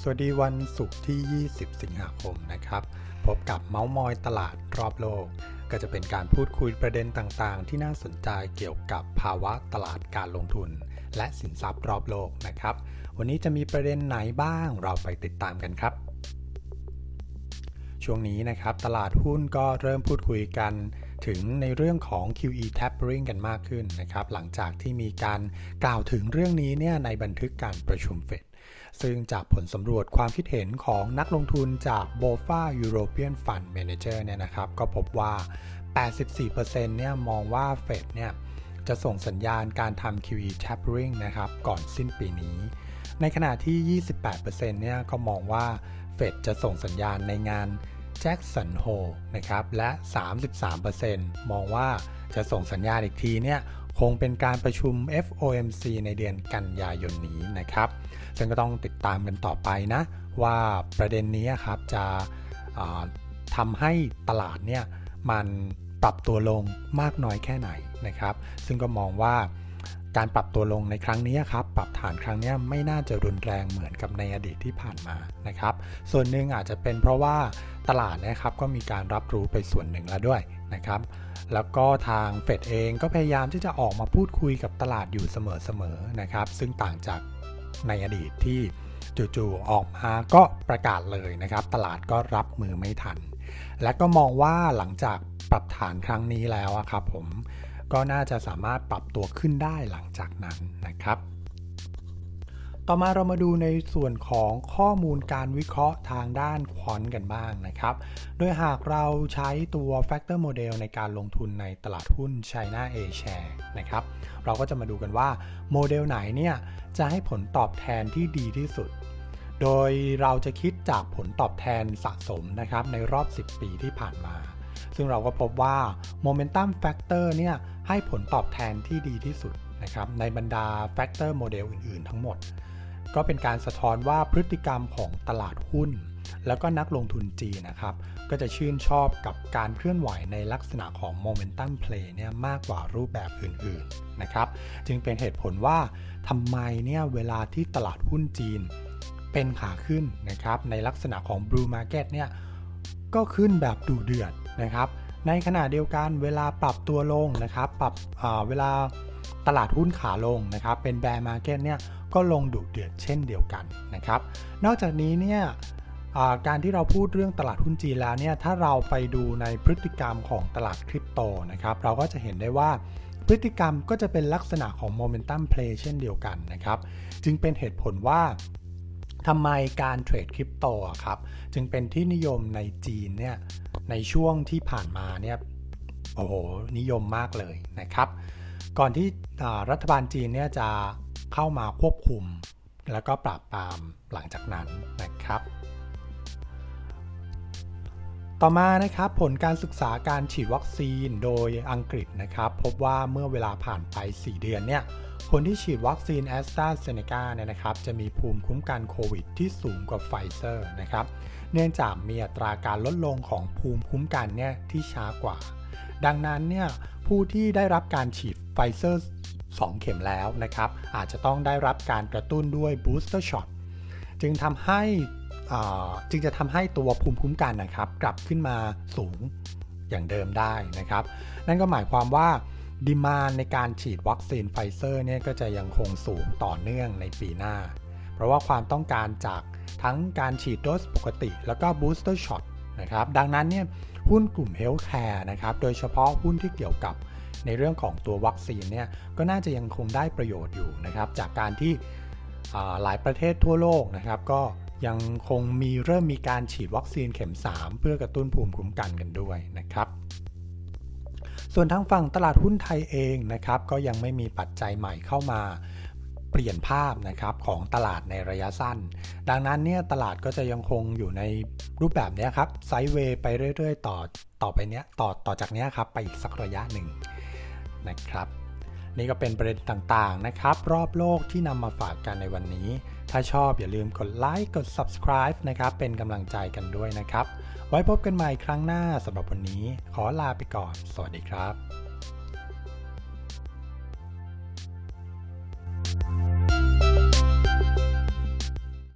สวัสดีวันศุกร์ที่ 20 สิงหาคมนะครับ พบกับเมาส์มอยตลาดรอบโลก ก็จะเป็นการพูดคุยประเด็นต่างๆ ที่น่าสนใจเกี่ยวกับภาวะตลาดการลงทุน และสินทรัพย์รอบโลกนะครับ วันนี้จะมีประเด็นไหนบ้างเราไปติดตามกันครับ ช่วงนี้นะครับตลาดหุ้นก็เริ่มพูดคุยกันถึงในเรื่องของ QE tapering กันมากขึ้นนะครับ หลังจากที่มีการกล่าวถึงเรื่องนี้เนี่ยในบันทึกการประชุมเฟด ซึ่งจากผลสำรวจความคิดเห็นของนักลงทุนจาก BofA European Fund Manager เนี่ยนะครับ ก็พบว่า 84%เนี่ยมองว่าเฟดเนี่ยจะส่งสัญญาณการทำ QE tapering นะครับ ก่อนสิ้นปีนี้ ในขณะที่ 28%เนี่ยก็มองว่าเฟดจะส่งสัญญาณในงานแจ็คสันโฮนะครับ และ 33%มองว่าจะส่งสัญญาณอีกทีเนี่ย คงเป็นการประชุม FOMC ในเดือนกันยายนนี้นะครับ ซึ่งก็ต้องติดตามกันต่อไปนะ ว่าประเด็นนี้ครับจะทำให้ตลาดเนี่ยมันปรับตัวลงมากน้อยแค่ไหนนะครับ ซึ่งก็มองว่าการปรับตัวลงในครั้งนี้ครับ ปรับฐานครั้งนี้ไม่น่าจะรุนแรงเหมือนกับในอดีตที่ผ่านมานะครับ ส่วนหนึ่งอาจจะเป็นเพราะว่าตลาดนะครับก็มีการรับรู้ไปส่วนหนึ่งแล้วด้วยนะครับ แล้วก็ทางเฟดเองก็พยายามที่จะออกมาพูดคุยกับตลาดอยู่เสมอๆนะครับ ซึ่งต่างจากในอดีตที่จู่ๆออกมาก็ประกาศเลยนะครับ ตลาดก็รับมือไม่ทัน และก็มองว่าหลังจากปรับฐานครั้งนี้แล้วครับผมก็น่าจะสามารถปรับตัวขึ้นได้หลังจากนั้นนะครับ ต่อมาเรามาดูในส่วนของข้อมูลการวิเคราะห์ทางด้านควอนกันบ้างนะครับ โดยหากเราใช้ตัว Factor Model ในการลงทุนในตลาดหุ้น China A Share นะครับ เราก็จะมาดูกันว่าโมเดลไหนเนี่ยจะให้ผลตอบแทนที่ดีที่สุด โดยเราจะคิดจากผลตอบแทนสะสมนะครับในรอบ 10 ปีที่ผ่านมา ซึ่งเราก็พบว่า Momentum Factor เนี่ยให้ผลตอบแทนที่ดีที่สุดนะครับในบรรดา factor model อื่น ๆ ทั้งหมด ก็เป็นการสะท้อนว่าพฤติกรรมของตลาดหุ้น แล้วก็นักลงทุนจีนนะครับ ก็จะชื่นชอบกับการเคลื่อนไหวในลักษณะของ momentum play เนี่ยมากกว่ารูปแบบอื่นๆนะครับ จึงเป็นเหตุผลว่าทำไมเนี่ยเวลาที่ตลาดหุ้นจีน เป็นขาขึ้นนะครับ ในลักษณะของ Bull Market เนี่ยก็ขึ้นแบบดุเดือดนะครับ ในขณะเดียวกันเวลาปรับตัวลงนะครับปรับเวลาตลาดหุ้นขาลงนะครับ เป็น bear market เนี่ยก็ลงดุเดือดเช่นเดียวกันนะครับ นอกจากนี้เนี่ยการที่เราพูดเรื่องตลาดหุ้นจีนแล้วเนี่ยถ้าเราไปดูในพฤติกรรมของตลาดคริปโตนะครับ เราก็จะเห็นได้ว่าพฤติกรรมก็จะเป็นลักษณะของ momentum play เช่นเดียวกันนะครับ จึงเป็นเหตุผลว่าทำไมการเทรดคริปโตครับ จึงเป็นที่นิยมในจีนเนี่ย ในช่วงที่ผ่านมาเนี่ยโอ้โหนิยมมากเลยนะครับ ก่อนที่รัฐบาลจีนเนี่ยจะเข้ามาควบคุม แล้วก็ปราบปรามหลังจากนั้นนะครับ ต่อมานะครับผลการศึกษาการฉีดวัคซีนโดยอังกฤษนะครับพบว่าเมื่อเวลาผ่านไป 4 เดือนเนี่ยคนที่ฉีดวัคซีนแอสตราเซเนกาเนี่ยนะครับจะมีภูมิคุ้มกันโควิดที่สูงกว่าไฟเซอร์นะครับเนื่องจากมีอัตราการลดลงของภูมิคุ้มกันเนี่ยที่ช้ากว่า ดังนั้นเนี่ยผู้ที่ได้รับการฉีดไฟเซอร์ 2 เข็มแล้วนะครับอาจจะต้องได้รับการกระตุ้นด้วย booster shot จึงทำให้ จึงจะทำให้ตัวภูมิคุ้มกันนะครับ กลับขึ้นมาสูงอย่างเดิมได้นะครับ นั่นก็หมายความว่า demand ในการฉีดวัคซีนไฟเซอร์เนี่ยก็จะยังคงสูงต่อเนื่องในปีหน้า เพราะว่าความต้องการจากทั้งการฉีดโดสปกติ แล้วก็ booster shot นะครับ ดังนั้นเนี่ยหุ้นกลุ่ม healthcare นะครับ โดยเฉพาะหุ้นที่เกี่ยวกับในเรื่องของตัววัคซีนเนี่ยก็น่าจะยังคงได้ประโยชน์อยู่นะครับ จากการที่หลายประเทศทั่วโลกนะครับ ก็ ยังคงมีเริ่มมีการฉีดวัคซีนเข็ม 3 เพื่อกระตุ้นภูมิคุ้มกันกันด้วยนะครับ ส่วนทางฝั่งตลาดหุ้นไทยเองนะครับ ก็ยังไม่มีปัจจัยใหม่เข้ามาเปลี่ยนภาพนะครับของตลาดในระยะสั้น ดังนั้นเนี่ยตลาดก็จะยังคงอยู่ในรูปแบบนี้ครับไซด์เวย์ไปเรื่อย ๆ ต่อต่อไปเนี้ยต่อต่อจากนี้ครับไปอีกสักระยะหนึ่งนะครับ นี่ก็เป็นประเด็นต่างๆนะครับ รอบโลกที่นำมาฝากกันในวันนี้ ถ้าชอบอย่าลืมกดไลค์กด subscribe นะครับ เป็นกำลังใจกันด้วยนะครับ ไว้พบกันใหม่ครั้งหน้าสำหรับวันนี้ ขอลาไปก่อน สวัสดีครับ